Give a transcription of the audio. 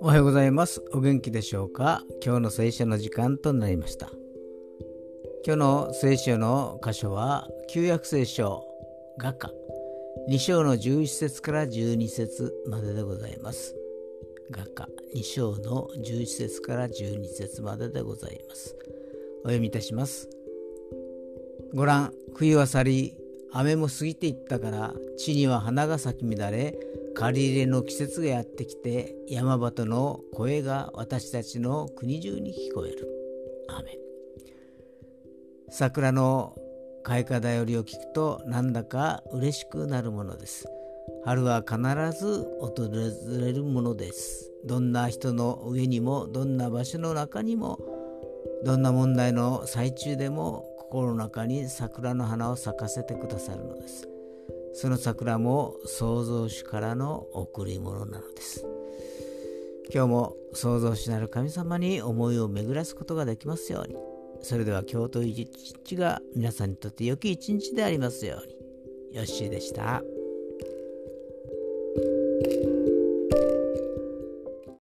おはようございます。お元気でしょうか？今日の聖書の時間となりました。今日の聖書の箇所は旧約聖書画家2章の11節から12節まででございます。画家2章の11節から12節まででございます。お読みいたします。ご覧冬は去り雨も過ぎていったから地には花が咲き乱れ借り入れの季節がやってきて山端の声が私たちの国中に聞こえる。アメ桜の開花だよりを聞くとなんだか嬉しくなるものです。春は必ず訪れるものです。どんな人の上にもどんな場所の中にもどんな問題の最中でも心の中に桜の花を咲かせてくださるのです。その桜も創造主からの贈り物なのです。今日も創造主なる神様に思いを巡らすことができますように。それでは今日という一日が皆さんにとって良き一日でありますように。よッしーでした。